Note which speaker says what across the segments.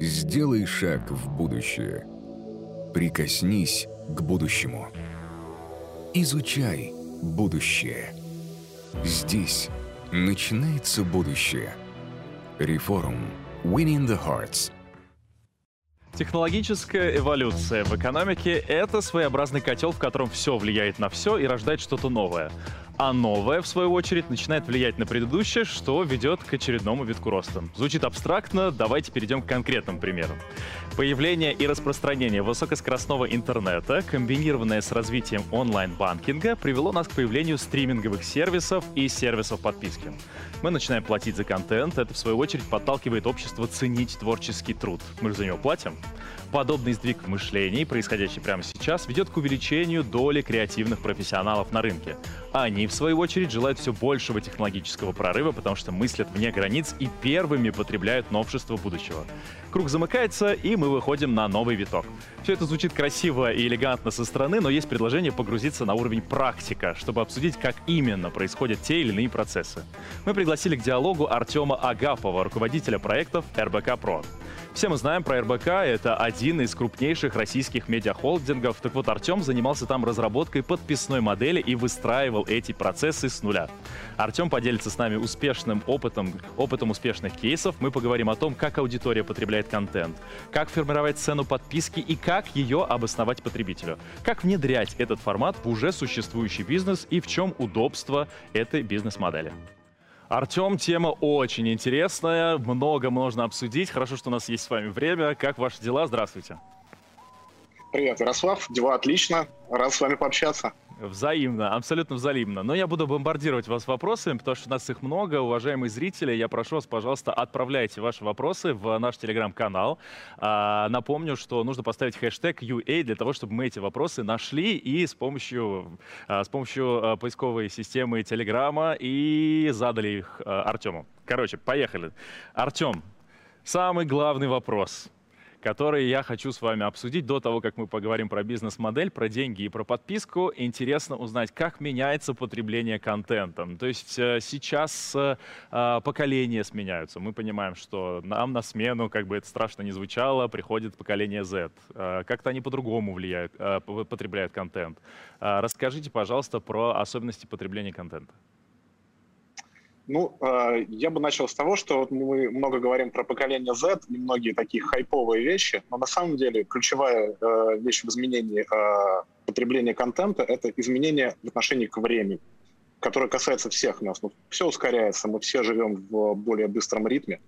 Speaker 1: Сделай шаг в будущее. Прикоснись к будущему. Изучай будущее. Здесь начинается будущее. Реформ. Winning the Hearts.
Speaker 2: Технологическая эволюция в экономике — это своеобразный котел, в котором все влияет на все и рождает что-то новое а новое, в свою очередь, начинает влиять на предыдущее, что ведет к очередному витку роста. Звучит абстрактно, давайте перейдем к конкретным примерам. Появление и распространение высокоскоростного интернета, комбинированное с развитием онлайн-банкинга, привело нас к появлению стриминговых сервисов и сервисов подписки. Мы начинаем платить за контент, это в свою очередь подталкивает общество ценить творческий труд. Мы же за него платим. Подобный сдвиг в мышлении, происходящий прямо сейчас, ведет к увеличению доли креативных профессионалов на рынке. Они, в свою очередь, желают все большего технологического прорыва, потому что мыслят вне границ и первыми потребляют новшества будущего. Круг замыкается, и мы выходим на новый виток. Все это звучит красиво и элегантно со стороны, но есть предложение погрузиться на уровень практика, чтобы обсудить, как именно происходят те или иные процессы. Мы пригласили к диалогу Артема Агапова, руководителя проектов РБК Про. Все мы знаем про РБК, это один из крупнейших российских медиахолдингов. Так вот, Артем занимался там разработкой подписной модели и выстраивал эти процессы с нуля. Артем поделится с нами успешным опытом, опытом успешных кейсов. Мы поговорим о том, как аудитория потребляет контент, как формировать цену подписки и как ее обосновать потребителю, как внедрять этот формат в уже существующий бизнес и в чем удобство этой бизнес-модели. Артем, тема очень интересная, много можно обсудить. Хорошо, что у нас есть с вами время. Как ваши дела? Здравствуйте.
Speaker 3: Привет, Ярослав. Дела отлично. Рад с вами пообщаться.
Speaker 2: Взаимно, абсолютно взаимно. Но я буду бомбардировать вас вопросами, потому что у нас их много. Уважаемые зрители, я прошу вас, пожалуйста, отправляйте ваши вопросы в наш телеграм-канал. А, напомню, что нужно поставить хэштег UA для того, чтобы мы эти вопросы нашли и с помощью, а, с помощью а, поисковой системы телеграма и задали их а, Артему. Короче, поехали. Артем, самый главный вопрос – которые я хочу с вами обсудить до того, как мы поговорим про бизнес-модель, про деньги и про подписку. Интересно узнать, как меняется потребление контента. То есть э, сейчас э, э, поколения сменяются. Мы понимаем, что нам на смену, как бы это страшно не звучало, приходит поколение Z. Как-то они по-другому влияют, потребляют контент. Расскажите, пожалуйста, про особенности потребления контента.
Speaker 3: Ну, э, я бы начал с того, что мы много говорим про поколение Z и многие такие хайповые вещи, но на самом деле ключевая э, вещь в изменении э, потребления контента — это изменение в отношении к времени, которое касается всех нас. Ну, все ускоряется, мы все живем в более быстром ритме.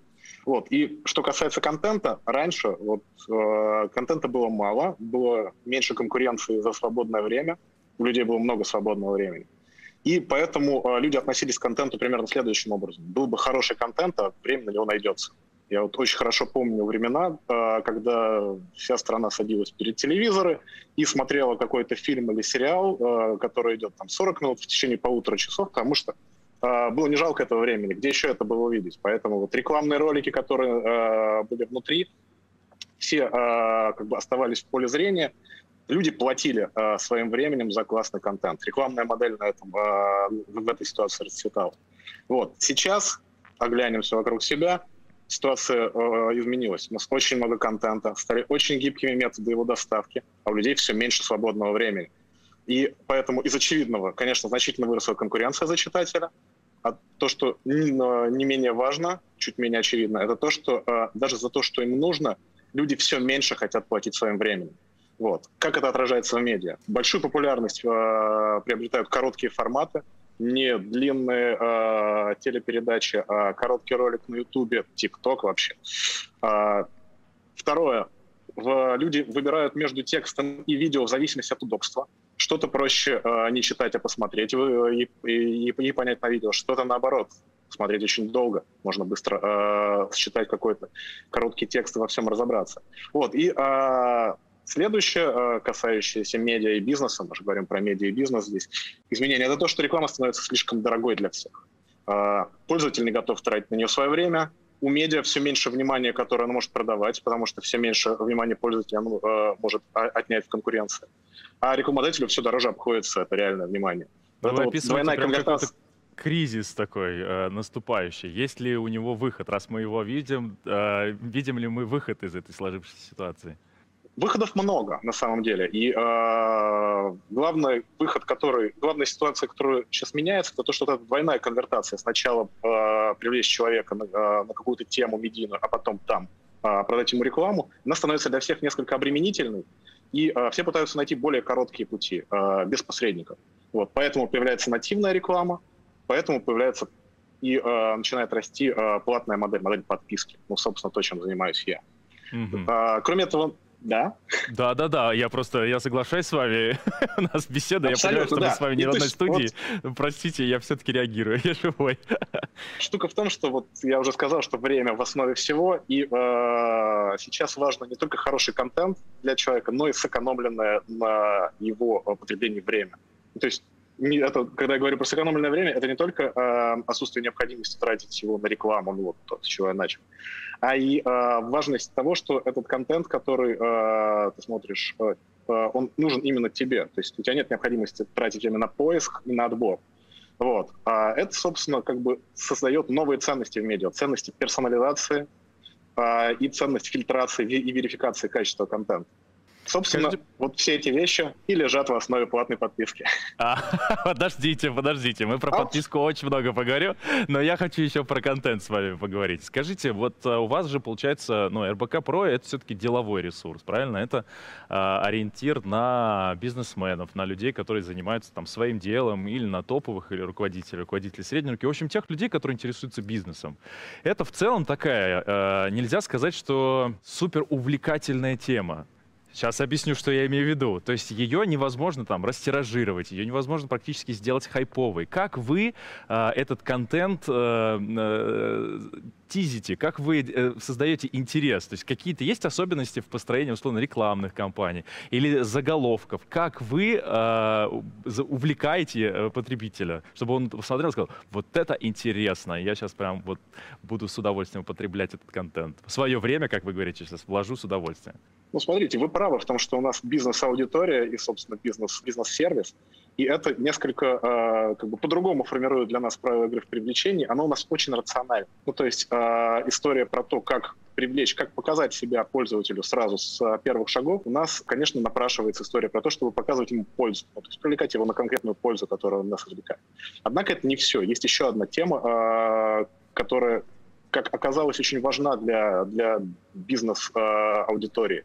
Speaker 3: Вот. И что касается контента, раньше вот, э, контента было мало, было меньше конкуренции за свободное время, у людей было много свободного времени. И поэтому э, люди относились к контенту примерно следующим образом. Был бы хороший контент, а время на него найдется. Я вот очень хорошо помню времена, э, когда вся страна садилась перед телевизоры и смотрела какой-то фильм или сериал, э, который идет там 40 минут в течение полутора часов, потому что было не жалко этого времени, где еще это было увидеть. Поэтому вот рекламные ролики, которые были внутри, все как бы оставались в поле зрения, люди платили э, своим временем за классный контент. Рекламная модель на этом, э, в этой ситуации расцветала. Вот. Сейчас оглянемся вокруг себя, ситуация э, изменилась. У нас очень много контента, стали очень гибкими методы его доставки, а у людей все меньше свободного времени. И поэтому из очевидного, конечно, значительно выросла конкуренция за читателя, а то, что не, не менее важно, чуть менее очевидно, это то, что э, даже за то, что им нужно, люди все меньше хотят платить своим временем. Вот. Как это отражается в медиа? Большую популярность э, приобретают короткие форматы, не длинные э, телепередачи, а короткий ролик на Ютубе, ТикТок вообще. Э, второе. В, люди выбирают между текстом и видео в зависимости от удобства. Что-то проще э, не читать, а посмотреть и, и, и понять на видео. Что-то наоборот смотреть очень долго, можно быстро э, считать какой-то короткий текст и во всем разобраться. Вот, и э, Следующее, э, касающееся медиа и бизнеса, мы же говорим про медиа и бизнес здесь, изменение, это то, что реклама становится слишком дорогой для всех. Э, пользователь не готов тратить на нее свое время, у медиа все меньше внимания, которое он может продавать, потому что все меньше внимания пользователя он э, может отнять в конкуренции. А рекламодателю все дороже обходится это реальное внимание.
Speaker 2: Вы это описываете вот двойная кризис такой э, наступающий. Есть ли у него выход? Раз мы его видим, э, видим ли мы выход из этой сложившейся ситуации?
Speaker 3: Выходов много, на самом деле. И э, главный выход, который, главная ситуация, которая сейчас меняется, это то, что это двойная конвертация. Сначала э, привлечь человека на, э, на какую-то тему медийную, а потом там э, продать ему рекламу. Она становится для всех несколько обременительной. И э, все пытаются найти более короткие пути, э, без посредников. Вот, поэтому появляется нативная реклама, поэтому появляется и э, начинает расти э, платная модель, модель подписки. Ну, собственно, то, чем занимаюсь я. Mm-hmm. А, кроме этого, да.
Speaker 2: Да, да, да. Я просто я соглашаюсь с вами. У нас беседа. Абсолютно, я понимаю, что да. мы с вами не в одной студии. Вот... Простите, я все-таки реагирую. Я живой.
Speaker 3: Штука в том, что вот я уже сказал, что время в основе всего, и э, сейчас важно не только хороший контент для человека, но и сэкономленное на его потреблении время. То есть это, когда я говорю про сэкономленное время, это не только э, отсутствие необходимости тратить его на рекламу, ну вот то, с чего я начал, а и э, важность того, что этот контент, который э, ты смотришь, э, э, он нужен именно тебе. То есть у тебя нет необходимости тратить время на поиск и на отбор. Вот. А это, собственно, как бы создает новые ценности в медиа. Ценности персонализации э, и ценность фильтрации и верификации качества контента. Собственно, Скажите... вот все эти вещи и лежат в основе платной подписки.
Speaker 2: А, подождите, подождите, мы про а? подписку очень много поговорим, но я хочу еще про контент с вами поговорить. Скажите, вот а, у вас же получается, ну, РБК Про это все-таки деловой ресурс, правильно? Это а, ориентир на бизнесменов, на людей, которые занимаются там своим делом, или на топовых, или руководителей, руководителей средней руки, в общем, тех людей, которые интересуются бизнесом. Это в целом такая, а, нельзя сказать, что супер увлекательная тема. Сейчас объясню, что я имею в виду. То есть ее невозможно там растиражировать, ее невозможно практически сделать хайповой. Как вы э, этот контент э, э, тизите, как вы э, создаете интерес? То есть какие-то есть особенности в построении, условно, рекламных кампаний или заголовков? Как вы э, увлекаете э, потребителя, чтобы он посмотрел и сказал, вот это интересно, я сейчас прям вот буду с удовольствием употреблять этот контент. В свое время, как вы говорите сейчас, вложу с удовольствием.
Speaker 3: Ну, смотрите, вы правы в том, что у нас бизнес-аудитория и, собственно, бизнес, бизнес-сервис, и это несколько э, как бы по-другому формирует для нас правила игры в привлечении. Оно у нас очень рационально. Ну, то есть э, история про то, как привлечь, как показать себя пользователю сразу с э, первых шагов, у нас, конечно, напрашивается история про то, чтобы показывать ему пользу, ну, то есть привлекать его на конкретную пользу, которую он нас извлекает. Однако это не все. Есть еще одна тема, э, которая как оказалось, очень важна для, для бизнес-аудитории.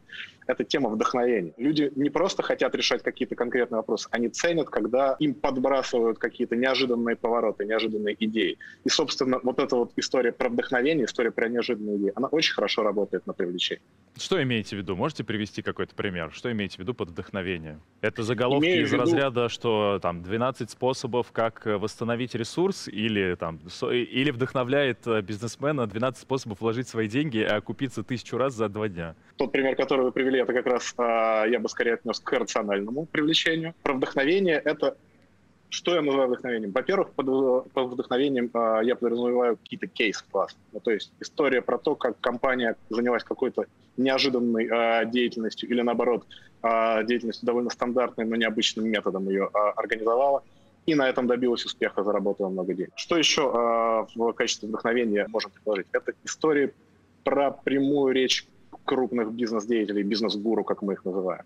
Speaker 3: Это тема вдохновения. Люди не просто хотят решать какие-то конкретные вопросы, они ценят, когда им подбрасывают какие-то неожиданные повороты, неожиданные идеи. И, собственно, вот эта вот история про вдохновение, история про неожиданные идеи, она очень хорошо работает на привлечение.
Speaker 2: Что имеете в виду? Можете привести какой-то пример? Что имеете в виду под вдохновением? Это заголовки Имею из виду... разряда, что там 12 способов, как восстановить ресурс, или там или вдохновляет э, бизнесмена 12 способов вложить свои деньги, и окупиться тысячу раз за два дня.
Speaker 3: Тот пример, который вы привели, это как раз а, я бы скорее отнес к рациональному привлечению. Про вдохновение это что я называю вдохновением? Во-первых, под, под вдохновением э, я подразумеваю какие-то кейсы классные. Ну, то есть история про то, как компания занялась какой-то неожиданной э, деятельностью или, наоборот, э, деятельностью довольно стандартной, но необычным методом ее э, организовала и на этом добилась успеха, заработала много денег. Что еще э, в качестве вдохновения можем предложить? Это история про прямую речь крупных бизнес-деятелей, бизнес-гуру, как мы их называем.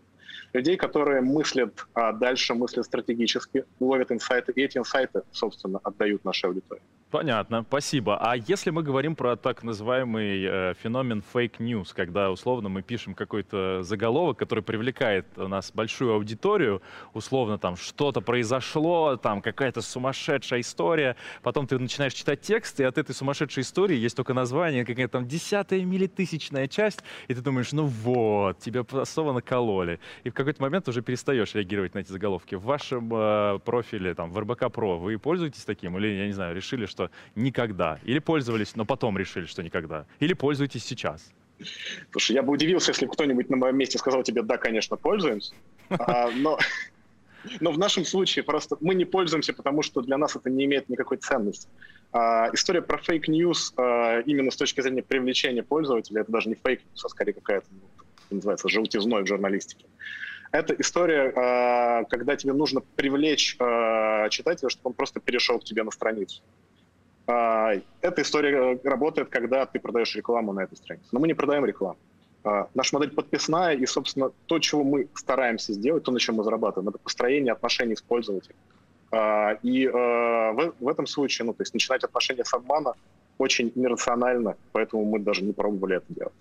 Speaker 3: Людей, которые мыслят а дальше, мыслят стратегически, ловят инсайты, и эти инсайты, собственно, отдают нашей аудитории.
Speaker 2: Понятно, спасибо. А если мы говорим про так называемый э, феномен fake news, когда условно мы пишем какой-то заголовок, который привлекает у нас большую аудиторию, условно там что-то произошло, там какая-то сумасшедшая история, потом ты начинаешь читать текст, и от этой сумасшедшей истории есть только название, какая-то там десятая миллитысячная часть, и ты думаешь, ну вот, тебя особо накололи. И в какой-то момент уже перестаешь реагировать на эти заголовки. В вашем э, профиле, там, в РБК Про, вы пользуетесь таким? Или, я не знаю, решили, что никогда. Или пользовались, но потом решили, что никогда. Или пользуетесь сейчас.
Speaker 3: Слушай, я бы удивился, если кто-нибудь на моем месте сказал тебе, да, конечно, пользуемся. А, но, но в нашем случае просто мы не пользуемся, потому что для нас это не имеет никакой ценности. А, история про fake news а, именно с точки зрения привлечения пользователя, это даже не fake news, а скорее какая-то, ну, называется, желтизной в журналистике. Это история, когда тебе нужно привлечь читателя, чтобы он просто перешел к тебе на страницу. Эта история работает, когда ты продаешь рекламу на этой странице. Но мы не продаем рекламу. Наша модель подписная, и, собственно, то, чего мы стараемся сделать, то, на чем мы зарабатываем, это построение отношений с пользователем. И в, в этом случае, ну, то есть начинать отношения с обмана очень нерационально, поэтому мы даже не пробовали это делать.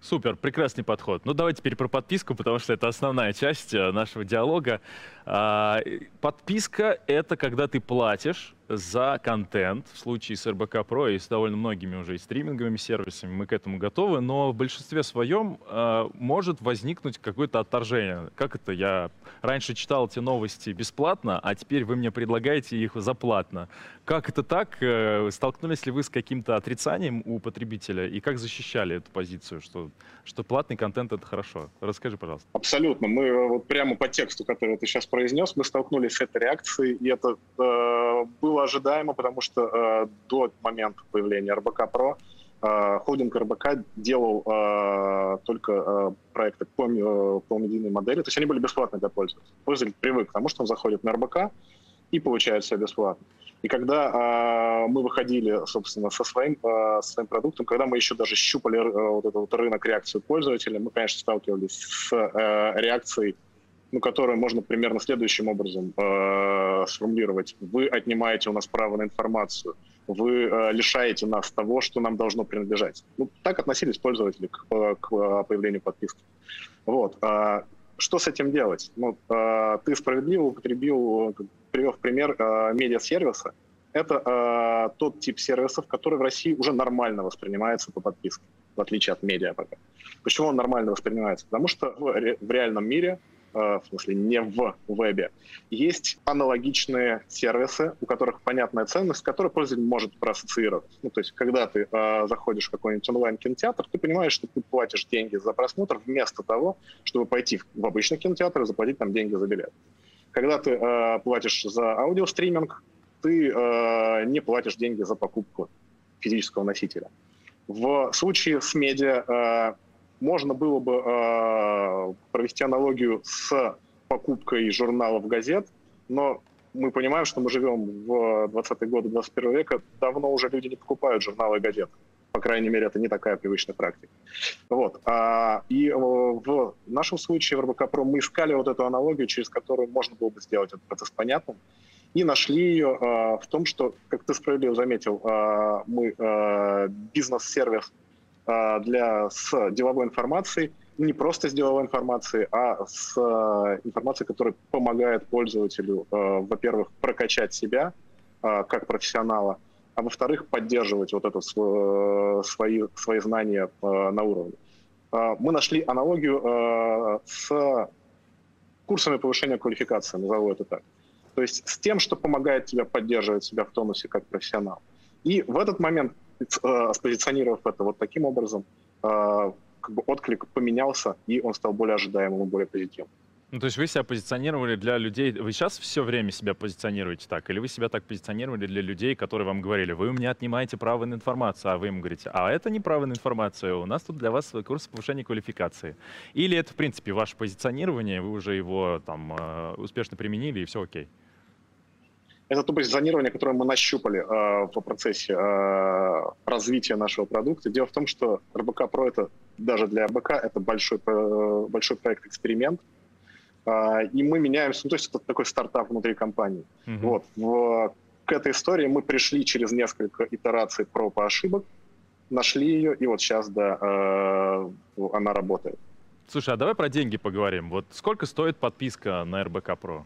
Speaker 2: Супер, прекрасный подход. Ну, давай теперь про подписку, потому что это основная часть э, нашего диалога. А, подписка — это когда ты платишь за контент. В случае с РБК Pro и с довольно многими уже и стриминговыми сервисами мы к этому готовы, но в большинстве своем э, может возникнуть какое-то отторжение. Как это? Я раньше читал эти новости бесплатно, а теперь вы мне предлагаете их заплатно. Как это так? Э, столкнулись ли вы с каким-то отрицанием у потребителя? И как защищали эту позицию, что, что платный контент — это хорошо? Расскажи, пожалуйста.
Speaker 3: Абсолютно. Мы э, вот прямо по тексту, который ты сейчас произнес, мы столкнулись с этой реакцией, и это э, было было ожидаемо, потому что э, до момента появления РБК Про э, холдинг РБК делал э, только э, проекты по, э, по медийной модели, то есть они были бесплатны для пользователя. Пользователь привык к тому, что он заходит на РБК и получает все бесплатно. И когда э, мы выходили, собственно, со своим, э, своим продуктом, когда мы еще даже щупали э, вот этот вот рынок реакцию пользователя, мы, конечно, сталкивались с э, реакцией ну, которую можно примерно следующим образом э, сформулировать. Вы отнимаете у нас право на информацию, вы э, лишаете нас того, что нам должно принадлежать. Ну, так относились пользователи к, э, к э, появлению подписки. Вот. А что с этим делать? Ну, э, ты справедливо употребил, привел в пример э, медиа-сервиса. Это э, тот тип сервисов, который в России уже нормально воспринимается по подписке, в отличие от медиа пока. Почему он нормально воспринимается? Потому что в, в реальном мире в смысле не в вебе, есть аналогичные сервисы, у которых понятная ценность, с которой пользователь может проассоциировать. Ну, то есть, когда ты э, заходишь в какой-нибудь онлайн-кинотеатр, ты понимаешь, что ты платишь деньги за просмотр вместо того, чтобы пойти в обычный кинотеатр и заплатить там деньги за билет. Когда ты э, платишь за аудиостриминг, ты э, не платишь деньги за покупку физического носителя. В случае с медиа э, можно было бы э, провести аналогию с покупкой журналов, газет, но мы понимаем, что мы живем в 20-е годы 21 века, давно уже люди не покупают журналы и газеты. По крайней мере, это не такая привычная практика. Вот. А, и в нашем случае в РБК Про мы искали вот эту аналогию, через которую можно было бы сделать этот процесс понятным, и нашли ее а, в том, что, как ты справедливо заметил, мы бизнес-сервис для, с деловой информацией, не просто с деловой информацией, а с а, информацией, которая помогает пользователю, а, во-первых, прокачать себя как профессионала, а во-вторых, поддерживать вот это свои, свои знания на уровне. Мы нашли аналогию с курсами повышения квалификации, назову это так. То есть с тем, что помогает тебе поддерживать себя в тонусе как профессионал. И в этот момент Э, спозиционировав это вот таким образом, э, как бы отклик поменялся, и он стал более ожидаемым более позитивным.
Speaker 2: Ну, то есть вы себя позиционировали для людей... Вы сейчас все время себя позиционируете так? Или вы себя так позиционировали для людей, которые вам говорили, вы у меня отнимаете право на информацию, а вы им говорите, а это не право на информацию, у нас тут для вас курс повышения квалификации. Или это, в принципе, ваше позиционирование, вы уже его там э, успешно применили, и все окей?
Speaker 3: Это то позиционирование, которое мы нащупали э, в процессе э, развития нашего продукта. Дело в том, что РБК Pro это даже для РБК это большой, э, большой проект-эксперимент. Э, и мы меняемся, ну, то есть это такой стартап внутри компании. Mm-hmm. Вот. В, к этой истории мы пришли через несколько итераций проб и ошибок, нашли ее, и вот сейчас, да, э, она работает.
Speaker 2: Слушай, а давай про деньги поговорим. Вот сколько стоит подписка на РБК Pro?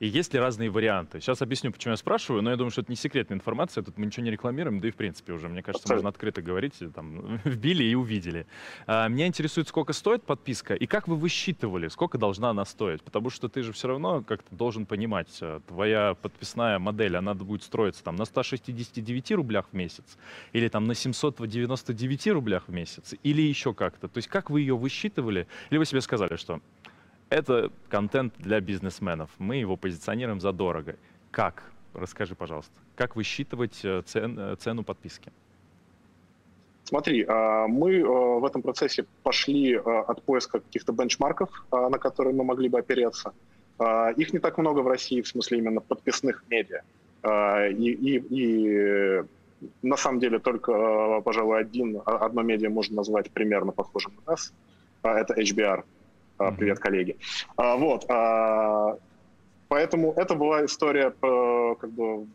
Speaker 2: И есть ли разные варианты? Сейчас объясню, почему я спрашиваю, но я думаю, что это не секретная информация, тут мы ничего не рекламируем, да и в принципе уже, мне кажется, можно открыто говорить, там, вбили и увидели. А, меня интересует, сколько стоит подписка и как вы высчитывали, сколько должна она стоить, потому что ты же все равно как-то должен понимать, э, твоя подписная модель, она будет строиться там на 169 рублях в месяц или там на 799 рублях в месяц или еще как-то. То есть как вы ее высчитывали? Или вы себе сказали, что это контент для бизнесменов. Мы его позиционируем задорого. Как? Расскажи, пожалуйста. Как высчитывать э, цен, э, цену подписки?
Speaker 3: Смотри, а, мы э, в этом процессе пошли от поиска каких-то бенчмарков, на которые мы могли бы опереться. А, их не так много в России, в смысле именно подписных медиа. А, и, и, и на самом деле только, пожалуй, один, одно медиа можно назвать примерно похожим на нас. Это HBR. Привет, коллеги. Вот. Поэтому это была история, как бы,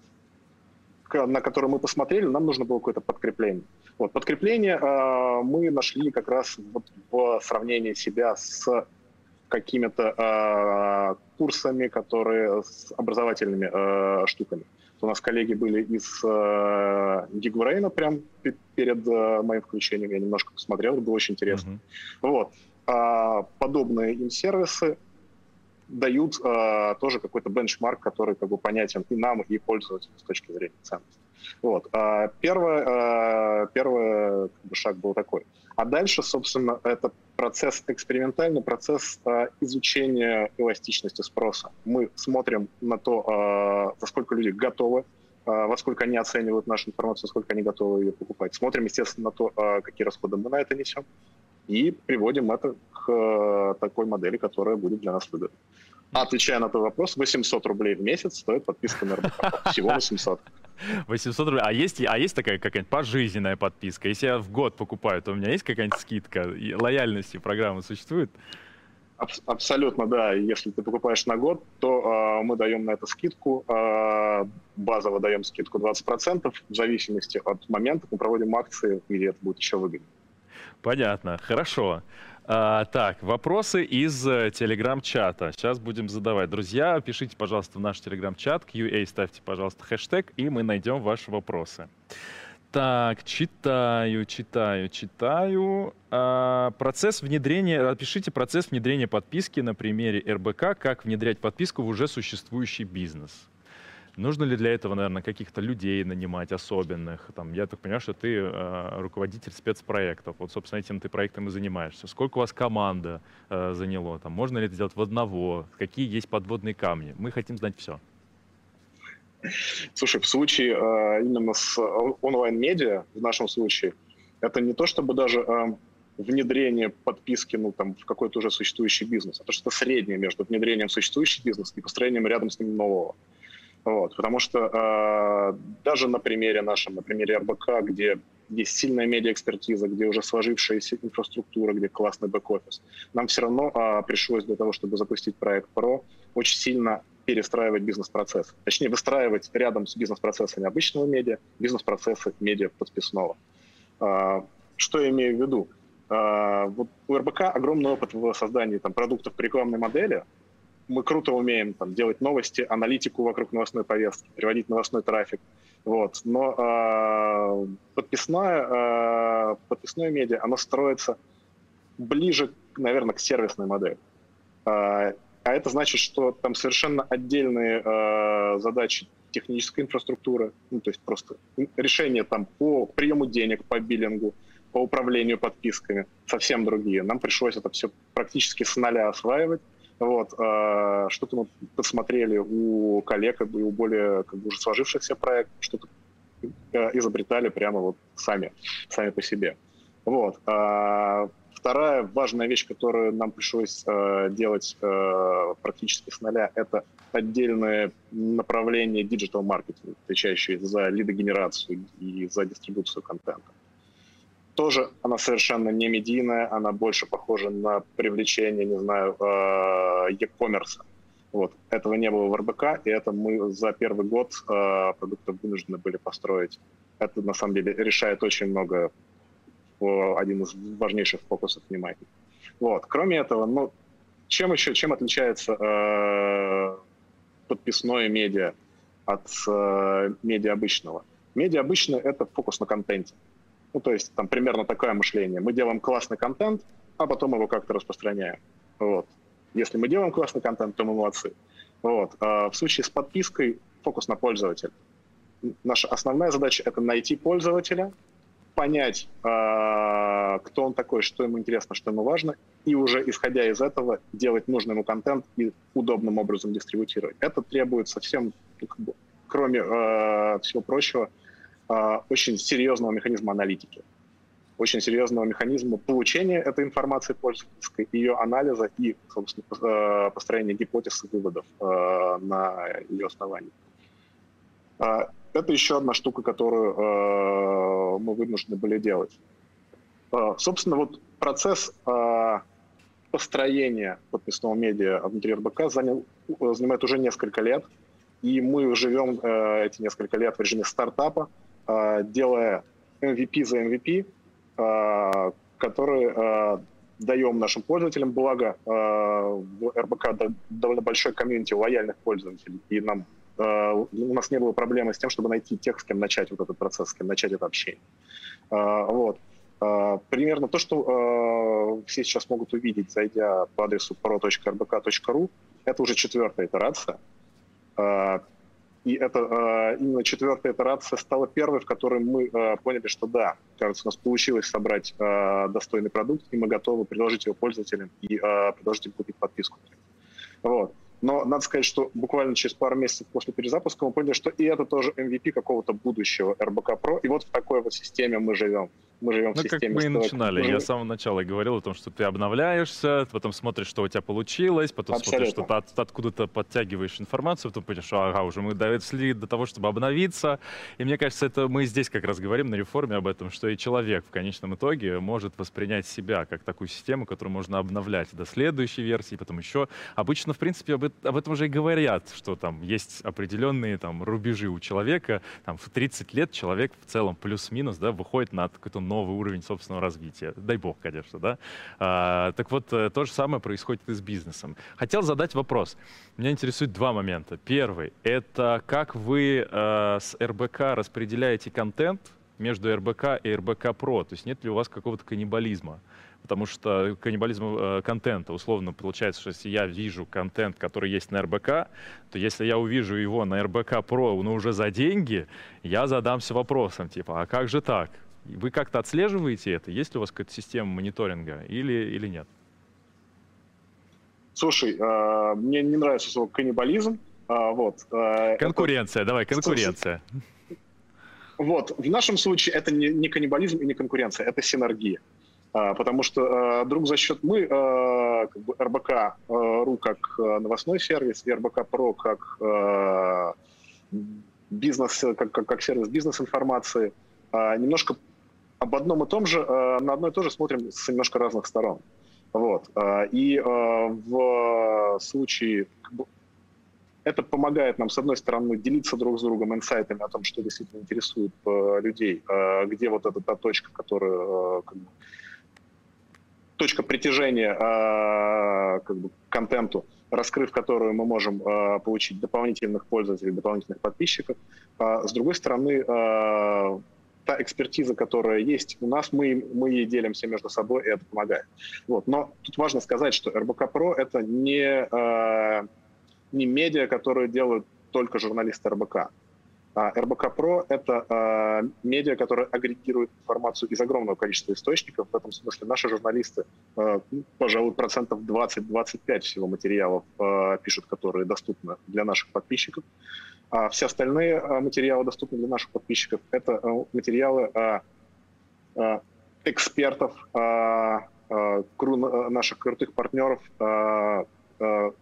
Speaker 3: на которую мы посмотрели, нам нужно было какое-то подкрепление. Вот, подкрепление мы нашли как раз вот в сравнении себя с какими-то э, курсами, которые с образовательными э, штуками. У нас коллеги были из э, Гигурейна прям перед э, моим включением, я немножко посмотрел, это было очень интересно. Mm-hmm. Вот. А, подобные им сервисы дают а, тоже какой-то бенчмарк, который как бы понятен и нам, и пользователю с точки зрения ценности. Вот. А, первый, а, первый как бы, шаг был такой. А дальше, собственно, это процесс экспериментальный, процесс а, изучения эластичности спроса. Мы смотрим на то, а, во сколько люди готовы во сколько они оценивают нашу информацию, сколько они готовы ее покупать. Смотрим, естественно, на то, какие расходы мы на это несем, и приводим это к а, такой модели, которая будет для нас выгодна. Отвечая на твой вопрос, 800 рублей в месяц стоит подписка на РБК. Всего 800.
Speaker 2: 800 рублей. А есть, а есть такая какая-нибудь пожизненная подписка? Если я в год покупаю, то у меня есть какая-нибудь скидка? Лояльности программы существует?
Speaker 3: Аб- абсолютно, да. Если ты покупаешь на год, то э, мы даем на это скидку. Э, базово даем скидку 20%. В зависимости от момента мы проводим акции, где это будет еще выгоднее.
Speaker 2: Понятно. Хорошо. А, так, вопросы из э, телеграм-чата. Сейчас будем задавать. Друзья, пишите, пожалуйста, в наш телеграм-чат, QA ставьте, пожалуйста, хэштег, и мы найдем ваши вопросы. Так, читаю, читаю, читаю. А, процесс внедрения, опишите процесс внедрения подписки на примере РБК, как внедрять подписку в уже существующий бизнес. Нужно ли для этого, наверное, каких-то людей нанимать особенных? Там, я так понимаю, что ты э, руководитель спецпроектов. Вот, собственно, этим ты проектом и занимаешься. Сколько у вас команда э, заняло? Там, можно ли это сделать в одного? Какие есть подводные камни? Мы хотим знать все.
Speaker 3: Слушай, в случае э, именно с онлайн-медиа, в нашем случае, это не то, чтобы даже э, внедрение подписки ну, там, в какой-то уже существующий бизнес. Это что-то среднее между внедрением в существующий бизнес и построением рядом с ним нового. Вот, потому что э, даже на примере нашем, на примере РБК, где есть сильная медиаэкспертиза, где уже сложившаяся инфраструктура, где классный бэк-офис, нам все равно э, пришлось для того, чтобы запустить проект PRO, очень сильно перестраивать бизнес-процесс. Точнее, выстраивать рядом с бизнес-процессами обычного медиа бизнес-процессы медиа подписного. Э, что я имею в виду? Э, вот у РБК огромный опыт в создании там, продуктов по рекламной модели, мы круто умеем там, делать новости, аналитику вокруг новостной повестки, приводить новостной трафик. Вот. Но э, подписное, э, подписное медиа, оно строится ближе, наверное, к сервисной модели. Э, а это значит, что там совершенно отдельные э, задачи технической инфраструктуры, ну, то есть просто решения там по приему денег, по биллингу, по управлению подписками, совсем другие. Нам пришлось это все практически с нуля осваивать. Вот, э, что-то мы посмотрели у коллег бы, у более как бы, уже сложившихся проектов, что-то э, изобретали прямо вот сами, сами по себе. Вот. А вторая важная вещь, которую нам пришлось э, делать э, практически с нуля, это отдельное направление диджитал-маркетинга, отвечающее за лидогенерацию и за дистрибуцию контента тоже она совершенно не медийная, она больше похожа на привлечение, не знаю, э, e-commerce. Вот. Этого не было в РБК, и это мы за первый год э, продуктов вынуждены были построить. Это, на самом деле, решает очень много, один из важнейших фокусов внимания. Вот. Кроме этого, ну, чем еще, чем отличается э, подписное медиа от э, медиа обычного? Медиа обычное — это фокус на контенте. Ну, то есть там примерно такое мышление. Мы делаем классный контент, а потом его как-то распространяем. Вот. Если мы делаем классный контент, то мы молодцы. Вот. А в случае с подпиской фокус на пользователя. Наша основная задача — это найти пользователя, понять, а, кто он такой, что ему интересно, что ему важно, и уже исходя из этого делать нужный ему контент и удобным образом дистрибутировать. Это требует совсем, ну, кроме э, всего прочего, а, очень серьезного механизма аналитики. очень серьезного механизма получения этой информации пользовательской, ее анализа и, собственно, э, построения гипотез и выводов э, на ее основании. А, это еще одна штука, которую э, мы вынуждены были делать. Собственно, вот процесс построения подписного медиа внутри РБК занял, занимает уже несколько лет, и мы живем эти несколько лет в режиме стартапа, делая MVP за MVP, а, которые а, даем нашим пользователям. Благо, в РБК довольно большой комьюнити лояльных пользователей, и нам у нас не было проблемы с тем, чтобы найти тех, с кем начать вот этот процесс, с кем начать это общение. Вот. Примерно то, что все сейчас могут увидеть, зайдя по адресу pro.rbk.ru, это уже четвертая итерация. И это э, именно четвертая итерация стала первой, в которой мы э, поняли, что да, кажется, у нас получилось собрать э, достойный продукт, и мы готовы предложить его пользователям и предложить им купить подписку. Вот. Но надо сказать, что буквально через пару месяцев после перезапуска мы поняли, что и это тоже MVP какого-то будущего РБК Pro. И вот в такой вот системе мы живем. Мы живем
Speaker 2: ну,
Speaker 3: в системе.
Speaker 2: как мы и начинали. Я с самого начала говорил о том, что ты обновляешься, потом смотришь, что у тебя получилось, потом Абсолютно. смотришь, что ты от, откуда-то подтягиваешь информацию, потом понимаешь, что ага, уже мы дошли до того, чтобы обновиться. И мне кажется, это мы здесь как раз говорим на реформе об этом, что и человек в конечном итоге может воспринять себя как такую систему, которую можно обновлять до следующей версии, потом еще. Обычно, в принципе, об, об этом уже и говорят, что там есть определенные там рубежи у человека. Там в 30 лет человек в целом плюс-минус да, выходит на какой-то новый уровень собственного развития. Дай бог, конечно, да. А, так вот, э, то же самое происходит и с бизнесом. Хотел задать вопрос. Меня интересует два момента. Первый — это как вы э, с РБК распределяете контент между РБК и РБК Про? То есть нет ли у вас какого-то каннибализма? потому что каннибализм э, контента, условно, получается, что если я вижу контент, который есть на РБК, то если я увижу его на РБК Про, но уже за деньги, я задамся вопросом, типа, а как же так? Вы как-то отслеживаете это? Есть ли у вас какая-то система мониторинга или, или нет?
Speaker 3: Слушай, э, мне не нравится слово каннибализм. Э, вот,
Speaker 2: э, конкуренция, это... давай, конкуренция.
Speaker 3: Вот, в нашем случае это не, не каннибализм и не конкуренция, это синергия. А, потому что друг за счет мы, как бы РБК РУ как новостной сервис и РБК ПРО как бизнес, как, как, как сервис бизнес-информации, немножко об одном и том же, на одно и то же смотрим с немножко разных сторон. Вот. И в случае это помогает нам, с одной стороны, делиться друг с другом инсайтами о том, что действительно интересует людей, где вот эта та точка, которая точка притяжения э, как бы, контенту, раскрыв которую мы можем э, получить дополнительных пользователей, дополнительных подписчиков. С другой стороны, э, та экспертиза, которая есть у нас, мы, мы ей делимся между собой, и это помогает. Вот. Но тут важно сказать, что РБК Про — это не, э, не медиа, которые делают только журналисты РБК. А РБК Про — это э, медиа, которое агрегирует информацию из огромного количества источников. В этом смысле наши журналисты, э, пожалуй, процентов 20-25 всего материалов э, пишут, которые доступны для наших подписчиков. А все остальные э, материалы, доступны для наших подписчиков, это э, материалы э, экспертов, наших крутых партнеров, к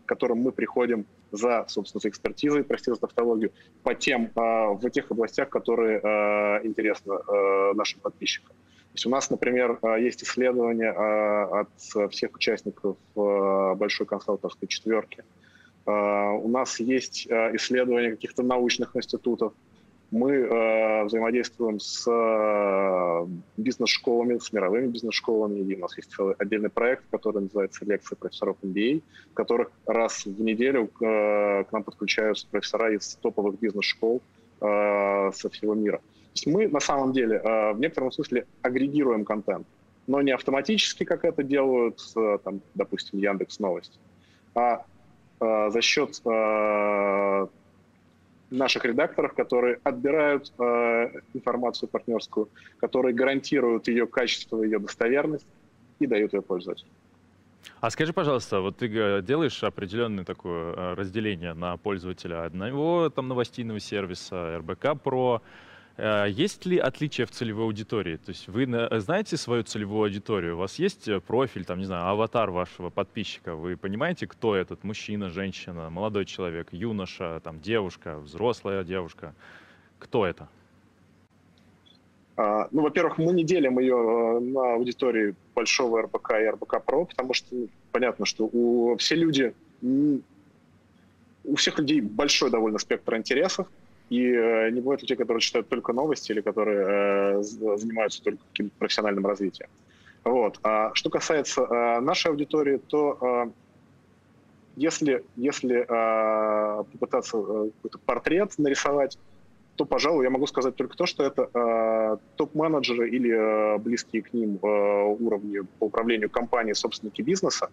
Speaker 3: которым мы приходим за, собственно, за экспертизой, прости за тавтологию, по тем, а, в тех областях, которые а, интересны а, нашим подписчикам. То есть у нас, например, есть исследования от всех участников большой консалтинговской четверки. У нас есть исследования каких-то научных институтов, мы э, взаимодействуем с э, бизнес-школами, с мировыми бизнес-школами. И у нас есть целый отдельный проект, который называется «Лекции профессоров MBA», в которых раз в неделю э, к нам подключаются профессора из топовых бизнес-школ э, со всего мира. То есть мы на самом деле э, в некотором смысле агрегируем контент, но не автоматически, как это делают, э, там, допустим, Яндекс Новости, а э, за счет э, наших редакторов, которые отбирают э, информацию партнерскую, которые гарантируют ее качество, ее достоверность и дают ее пользователю.
Speaker 2: А скажи, пожалуйста, вот ты делаешь определенное такое э, разделение на пользователя одного там новостейного сервиса, РБК Про, Э, есть ли отличия в целевой аудитории? То есть вы знаете свою целевую аудиторию? У вас есть э, профиль, там, не знаю, аватар вашего подписчика? Вы понимаете, кто этот? Мужчина, женщина, молодой человек, юноша, там, девушка, взрослая девушка? Кто это?
Speaker 3: А, ну, во-первых, мы не делим ее э, на аудитории большого РБК и РБК Про, потому что ну, понятно, что у все люди, у всех людей большой довольно спектр интересов, и э, не бывает людей, которые читают только новости или которые э, занимаются только каким-то профессиональным развитием. Вот. А что касается э, нашей аудитории, то э, если, если э, попытаться э, какой-то портрет нарисовать, то, пожалуй, я могу сказать только то, что это э, топ-менеджеры или э, близкие к ним э, уровни по управлению компанией, собственники бизнеса.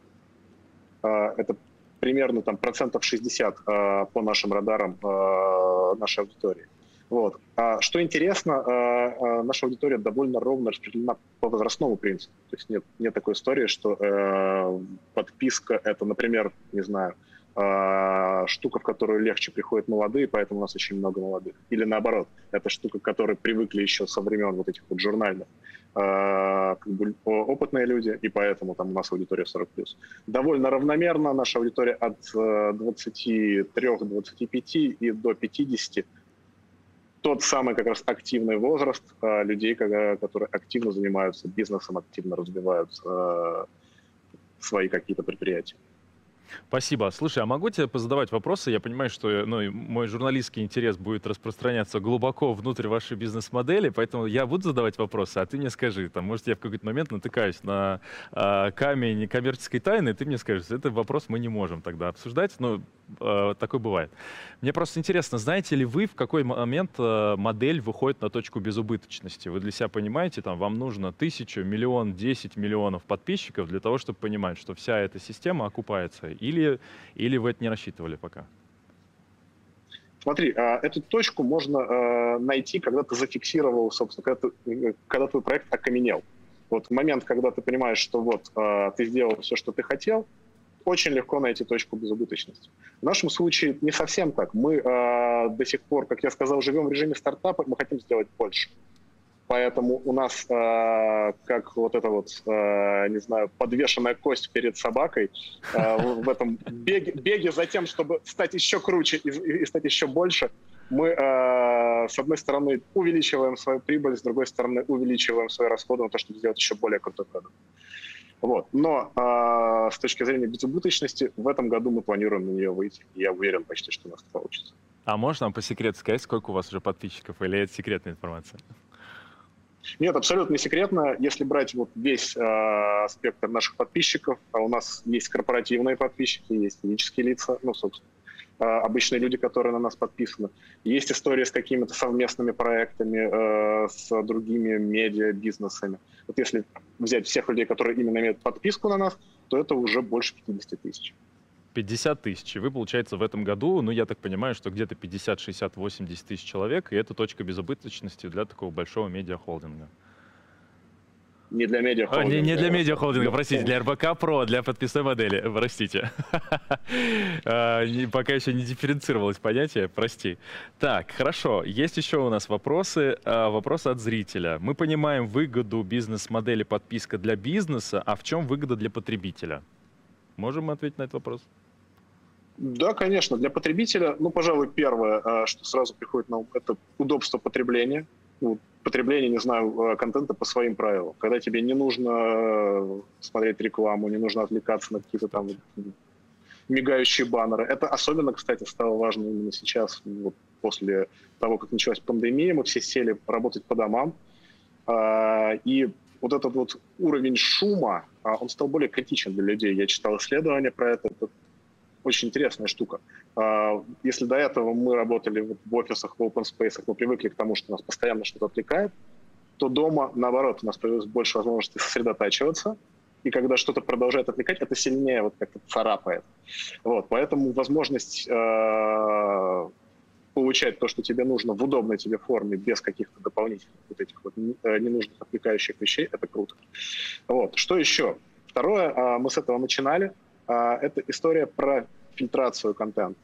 Speaker 3: Э, это примерно там процентов 60 э, по нашим радарам э, нашей аудитории. Вот. А что интересно, э, э, наша аудитория довольно ровно распределена по возрастному принципу. То есть нет, нет такой истории, что э, подписка это, например, не знаю, э, штука, в которую легче приходят молодые, поэтому у нас очень много молодых. Или наоборот, это штука, к которой привыкли еще со времен вот этих вот журнальных. Э, как бы опытные люди, и поэтому там у нас аудитория 40+. Довольно равномерно наша аудитория от 23-25 э, и до 50 тот самый как раз активный возраст э, людей, которые активно занимаются бизнесом, активно развивают свои какие-то предприятия.
Speaker 2: Спасибо. Слушай, а могу тебе позадавать вопросы? Я понимаю, что ну, мой журналистский интерес будет распространяться глубоко внутрь вашей бизнес-модели, поэтому я буду задавать вопросы, а ты мне скажи, там, может, я в какой-то момент натыкаюсь на э, камень коммерческой тайны, и ты мне скажешь, это вопрос мы не можем тогда обсуждать, но э, такое бывает. Мне просто интересно, знаете ли вы, в какой момент э, модель выходит на точку безубыточности? Вы для себя понимаете, там, вам нужно тысячу, миллион, десять миллионов подписчиков для того, чтобы понимать, что вся эта система окупается или, или вы это не рассчитывали пока?
Speaker 3: Смотри, а, эту точку можно а, найти, когда ты зафиксировал, собственно, когда, ты, когда твой проект окаменел. Вот момент, когда ты понимаешь, что вот а, ты сделал все, что ты хотел, очень легко найти точку безубыточности. В нашем случае не совсем так. Мы до сих пор, как я сказал, живем в режиме стартапа, мы хотим сделать больше. Поэтому у нас э, как вот эта вот, э, не знаю, подвешенная кость перед собакой э, в, этом беге, беге за тем, чтобы стать еще круче и, и стать еще больше, мы, э, с одной стороны, увеличиваем свою прибыль, с другой стороны, увеличиваем свои расходы на то, чтобы сделать еще более крутой продукт. Вот. Но э, с точки зрения безубыточности, в этом году мы планируем на нее выйти. Я уверен почти, что у нас это получится.
Speaker 2: А можно по секрету сказать, сколько у вас уже подписчиков, или это секретная информация?
Speaker 3: Нет, абсолютно не секретно. Если брать вот весь э, спектр наших подписчиков, а у нас есть корпоративные подписчики, есть физические лица, ну, собственно, э, обычные люди, которые на нас подписаны. Есть истории с какими-то совместными проектами, э, с другими медиа, бизнесами. Вот если взять всех людей, которые именно имеют подписку на нас, то это уже больше 50 тысяч.
Speaker 2: 50 тысяч. И вы, получается, в этом году, ну, я так понимаю, что где-то 50, 60, 80 тысяч человек, и это точка безубыточности для такого большого медиахолдинга.
Speaker 3: Не для медиахолдинга.
Speaker 2: Не, не для медиахолдинга, простите, для РБК Про, для подписной модели, простите. А, пока еще не дифференцировалось понятие, прости. Так, хорошо, есть еще у нас вопросы. А, вопросы от зрителя. Мы понимаем выгоду бизнес-модели подписка для бизнеса, а в чем выгода для потребителя? Можем мы ответить на этот вопрос?
Speaker 3: Да, конечно. Для потребителя, ну, пожалуй, первое, а, что сразу приходит на ум, это удобство потребления. Ну, потребление, не знаю, а, контента по своим правилам. Когда тебе не нужно э, смотреть рекламу, не нужно отвлекаться на какие-то там мигающие баннеры. Это особенно, кстати, стало важно именно сейчас, вот после того, как началась пандемия, мы все сели работать по домам, а, и вот этот вот уровень шума, он стал более критичен для людей. Я читал исследования про это, это очень интересная штука. А, если до этого мы работали в офисах, в open space, мы привыкли к тому, что нас постоянно что-то отвлекает, то дома, наоборот, у нас появилось больше возможности сосредотачиваться, и когда что-то продолжает отвлекать, это сильнее вот как-то царапает. Вот, поэтому возможность э, получать то, что тебе нужно в удобной тебе форме, без каких-то дополнительных вот этих вот э, ненужных отвлекающих вещей, это круто. Вот. Что еще? Второе, э, мы с этого начинали – а, это история про фильтрацию контента.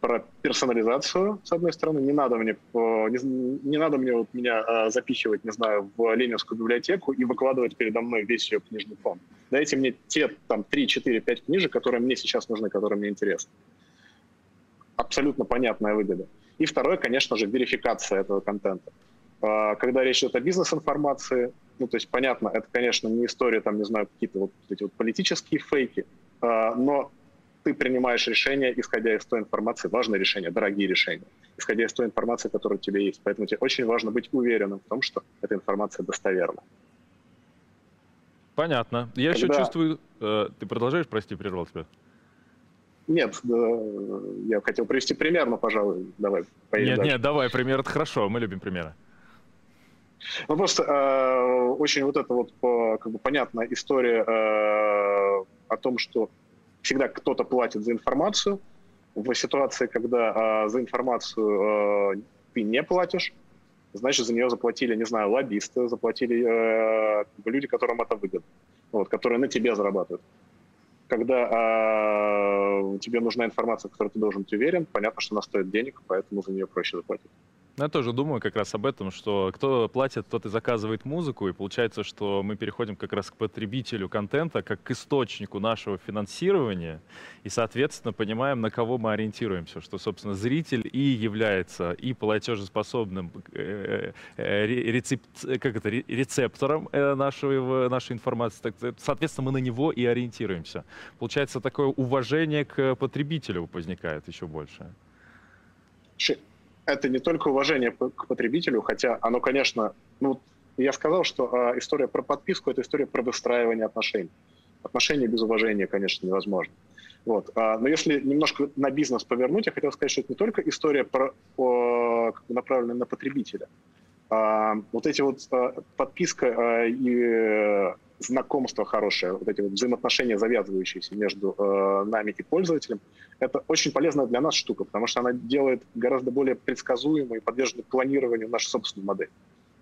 Speaker 3: про персонализацию, с одной стороны. Не надо мне, не, не надо мне вот меня запихивать, не знаю, в Ленинскую библиотеку и выкладывать передо мной весь ее книжный фонд. Дайте мне те там 3, 4, 5 книжек, которые мне сейчас нужны, которые мне интересны. Абсолютно понятная выгода. И второе, конечно же, верификация этого контента. Когда речь идет о бизнес-информации, ну, то есть, понятно, это, конечно, не история, там, не знаю, какие-то вот эти вот политические фейки, но ты принимаешь решение, исходя из той информации, важные решения, дорогие решения, исходя из той информации, которая у тебя есть. Поэтому тебе очень важно быть уверенным в том, что эта информация достоверна.
Speaker 2: Понятно. Я Когда... еще чувствую... Э, ты продолжаешь, прости, прервал тебя?
Speaker 3: Нет, я хотел привести пример, но, пожалуй, давай
Speaker 2: поедем Нет, дальше. нет, давай, пример это хорошо, мы любим примеры.
Speaker 3: Ну, просто э, очень вот эта вот как бы понятная история э, о том, что всегда кто-то платит за информацию. В ситуации, когда э, за информацию э, ты не платишь, значит, за нее заплатили, не знаю, лоббисты, заплатили э, люди, которым это выгодно, вот, которые на тебе зарабатывают. Когда э, тебе нужна информация, в которой ты должен быть уверен, понятно, что она стоит денег, поэтому за нее проще заплатить.
Speaker 2: Ну, я тоже думаю как раз об этом, что кто платит, тот и заказывает музыку, и получается, что мы переходим как раз к потребителю контента, как к источнику нашего финансирования, и, соответственно, понимаем, на кого мы ориентируемся, что, собственно, зритель и является и платежеспособным э, э, рецепт, как это, рецептором э, нашего, нашей информации. Соответственно, мы на него и ориентируемся. Получается, такое уважение к потребителю возникает еще больше
Speaker 3: это не только уважение к потребителю, хотя оно, конечно, ну, я сказал, что э, история про подписку – это история про выстраивание отношений. Отношения без уважения, конечно, невозможно. Вот. А, но если немножко на бизнес повернуть, я хотел сказать, что это не только история про, о, направленная на потребителя. А, вот эти вот а, подписка а, и знакомство хорошее, вот эти вот взаимоотношения, завязывающиеся между э, нами и пользователем, это очень полезная для нас штука, потому что она делает гораздо более предсказуемой и подверженной планированию нашу собственную модель.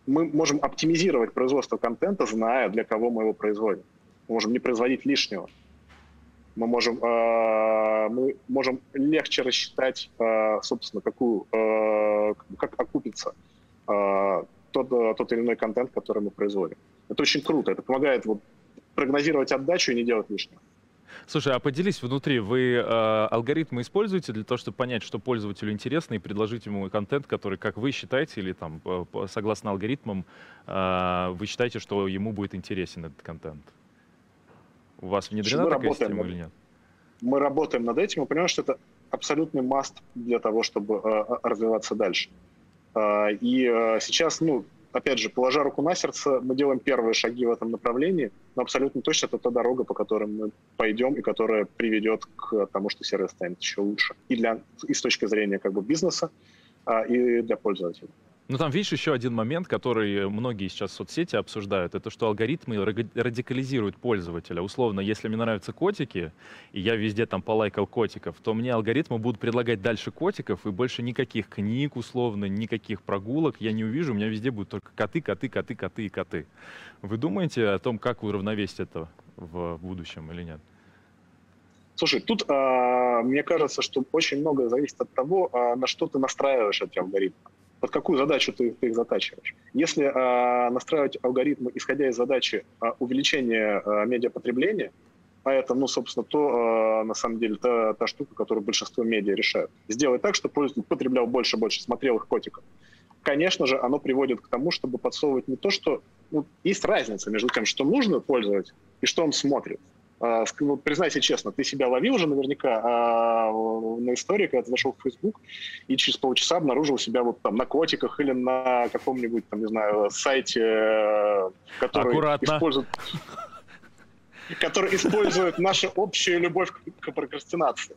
Speaker 3: Мы можем оптимизировать производство контента, зная, для кого мы его производим. Мы можем не производить лишнего. Мы можем, э, мы можем легче рассчитать, э, собственно, какую, э, как окупится э, тот, тот или иной контент, который мы производим. Это очень круто. Это помогает вот, прогнозировать отдачу и не делать лишнего.
Speaker 2: Слушай, а поделись внутри, вы э, алгоритмы используете для того, чтобы понять, что пользователю интересно, и предложить ему контент, который, как вы считаете, или там, согласно алгоритмам, э, вы считаете, что ему будет интересен этот контент? У вас внедрена такая система или нет?
Speaker 3: Мы работаем над этим, мы понимаем, что это абсолютный маст для того, чтобы э, развиваться дальше. Э, и э, сейчас, ну, опять же, положа руку на сердце, мы делаем первые шаги в этом направлении, но абсолютно точно это та дорога, по которой мы пойдем и которая приведет к тому, что сервис станет еще лучше. И, для, и с точки зрения как бы, бизнеса, а, и для пользователей.
Speaker 2: Ну там, видишь, еще один момент, который многие сейчас в соцсети обсуждают, это что алгоритмы радикализируют пользователя. Условно, если мне нравятся котики, и я везде там полайкал котиков, то мне алгоритмы будут предлагать дальше котиков, и больше никаких книг, условно, никаких прогулок я не увижу, у меня везде будут только коты, коты, коты, коты и коты. Вы думаете о том, как уравновесить это в будущем или нет?
Speaker 3: Слушай, тут э, мне кажется, что очень много зависит от того, э, на что ты настраиваешь эти алгоритмы под какую задачу ты, ты их затачиваешь. Если э, настраивать алгоритмы, исходя из задачи э, увеличения э, медиапотребления, а это, ну, собственно, то, э, на самом деле, та, та штука, которую большинство медиа решают. Сделать так, чтобы пользователь потреблял больше и больше, смотрел их котиков. Конечно же, оно приводит к тому, чтобы подсовывать не то, что... Ну, есть разница между тем, что нужно пользовать и что он смотрит. А, ну, признайся честно, ты себя ловил уже наверняка а, на истории, когда ты зашел в Facebook и через полчаса обнаружил себя вот там на котиках или на каком-нибудь, там, не знаю, сайте, э, который Аккуратно. использует который использует нашу общую любовь к прокрастинации.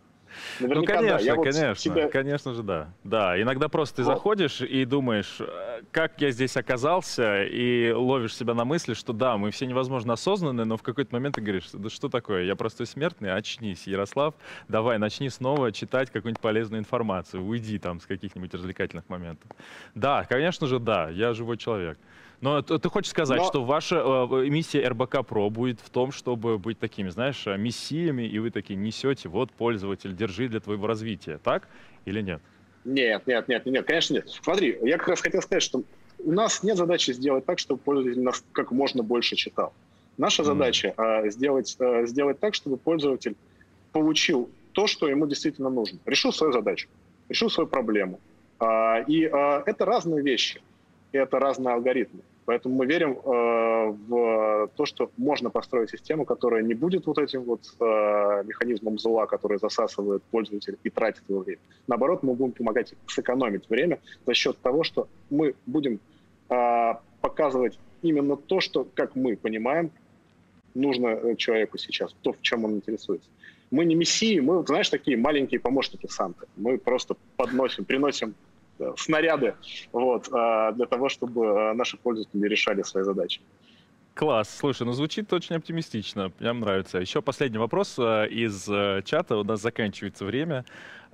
Speaker 2: Наверняка, ну, конечно, да. Я конечно, вот себя... конечно же, да. Да, иногда просто ты вот. заходишь и думаешь, э, как я здесь оказался, и ловишь себя на мысли, что да, мы все невозможно осознанны, но в какой-то момент ты говоришь, да что такое, я простой смертный, очнись, Ярослав, давай, начни снова читать какую-нибудь полезную информацию, уйди там с каких-нибудь развлекательных моментов. Да, конечно же, да, я живой человек. Но ты хочешь сказать, Но... что ваша э, миссия РБК Про будет в том, чтобы быть такими, знаешь, мессиями, и вы такие несете, вот, пользователь, держи для твоего развития, так или нет?
Speaker 3: Нет, нет, нет, нет, конечно нет. Смотри, я как раз хотел сказать, что у нас нет задачи сделать так, чтобы пользователь нас как можно больше читал. Наша mm. задача э, сделать, э, сделать так, чтобы пользователь получил то, что ему действительно нужно. Решил свою задачу, решил свою проблему. Э, и э, это разные вещи, это разные алгоритмы. Поэтому мы верим э, в то, что можно построить систему, которая не будет вот этим вот э, механизмом зла, который засасывает пользователя и тратит его время. Наоборот, мы будем помогать сэкономить время за счет того, что мы будем э, показывать именно то, что, как мы понимаем, нужно э, человеку сейчас, то, в чем он интересуется. Мы не мессии, мы, знаешь, такие маленькие помощники Санты. Мы просто подносим, приносим снаряды вот, э, для того, чтобы э, наши пользователи решали свои задачи.
Speaker 2: Класс. Слушай, ну звучит очень оптимистично. Мне нравится. Еще последний вопрос из чата. У нас заканчивается время.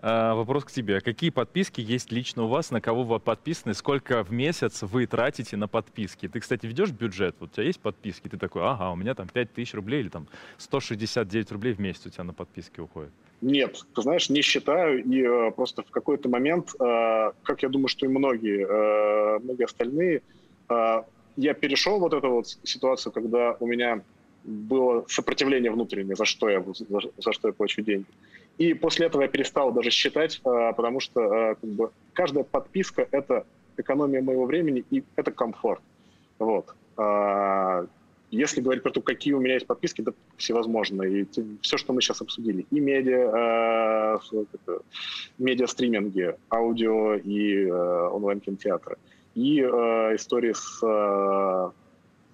Speaker 2: Вопрос к тебе. Какие подписки есть лично у вас? На кого вы подписаны? Сколько в месяц вы тратите на подписки? Ты, кстати, ведешь бюджет? Вот у тебя есть подписки? Ты такой, ага, у меня там 5000 рублей или там 169 рублей в месяц у тебя на подписки уходит.
Speaker 3: Нет, ты знаешь, не считаю, и э, просто в какой-то момент, э, как я думаю, что и многие, э, многие остальные, э, я перешел вот эту вот ситуацию, когда у меня было сопротивление внутреннее, за что я, за, за что я плачу деньги. И после этого я перестал даже считать, э, потому что э, как бы, каждая подписка — это экономия моего времени, и это комфорт. Вот. Э, если говорить про то, какие у меня есть подписки, да всевозможные. И все, что мы сейчас обсудили, и медиа, э, медиа-стриминги, аудио и э, онлайн-кинотеатры, и э, истории с, э,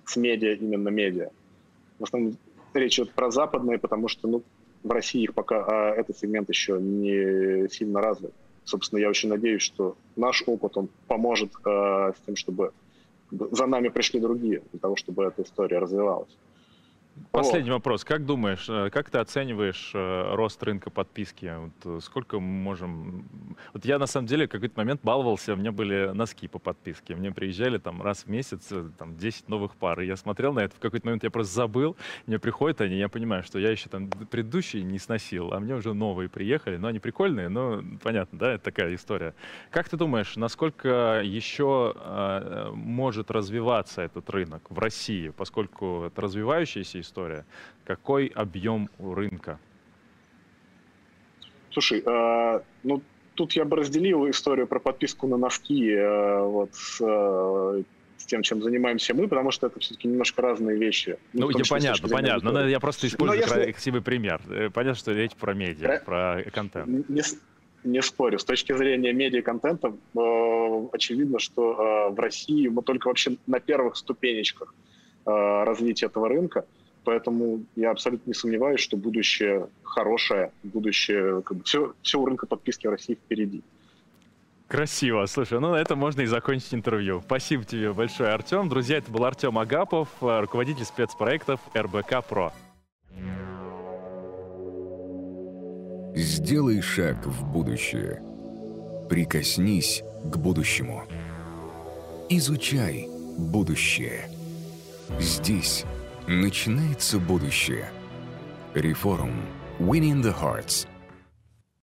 Speaker 3: с медиа, именно медиа. В основном речь идет про западные, потому что ну, в России их пока э, этот сегмент еще не сильно развит. Собственно, я очень надеюсь, что наш опыт он поможет э, с тем, чтобы за нами пришли другие для того, чтобы эта история развивалась.
Speaker 2: Последний вот. вопрос. Как думаешь, э, как ты оцениваешь э, рост рынка подписки? Вот э, сколько мы можем... Вот я на самом деле в какой-то момент баловался, у меня были носки по подписке. Мне приезжали там раз в месяц там 10 новых пар. И я смотрел на это, в какой-то момент я просто забыл. Мне приходят они, я понимаю, что я еще там предыдущие не сносил, а мне уже новые приехали. Но они прикольные, но понятно, да, это такая история. Как ты думаешь, насколько еще э, может развиваться этот рынок в России, поскольку это развивающаяся история. Какой объем у рынка?
Speaker 3: Слушай, э, ну тут я бы разделил историю про подписку на носки э, вот, с, э, с тем, чем занимаемся мы, потому что это все-таки немножко разные вещи.
Speaker 2: Ну, ну понятно, понятно. Но я просто использую если... красивый пример. Э, понятно, что речь про медиа, про, про контент.
Speaker 3: Не, не спорю. С точки зрения медиа-контента, э, очевидно, что э, в России мы только вообще на первых ступенечках э, развития этого рынка. Поэтому я абсолютно не сомневаюсь, что будущее хорошее, будущее, как бы, все, все у рынка подписки в России впереди.
Speaker 2: Красиво. Слушай, ну на этом можно и закончить интервью. Спасибо тебе большое, Артем. Друзья, это был Артем Агапов, руководитель спецпроектов РБК ПРО.
Speaker 1: Сделай шаг в будущее. Прикоснись к будущему. Изучай будущее. Здесь начинается будущее. Реформ. Winning the Hearts –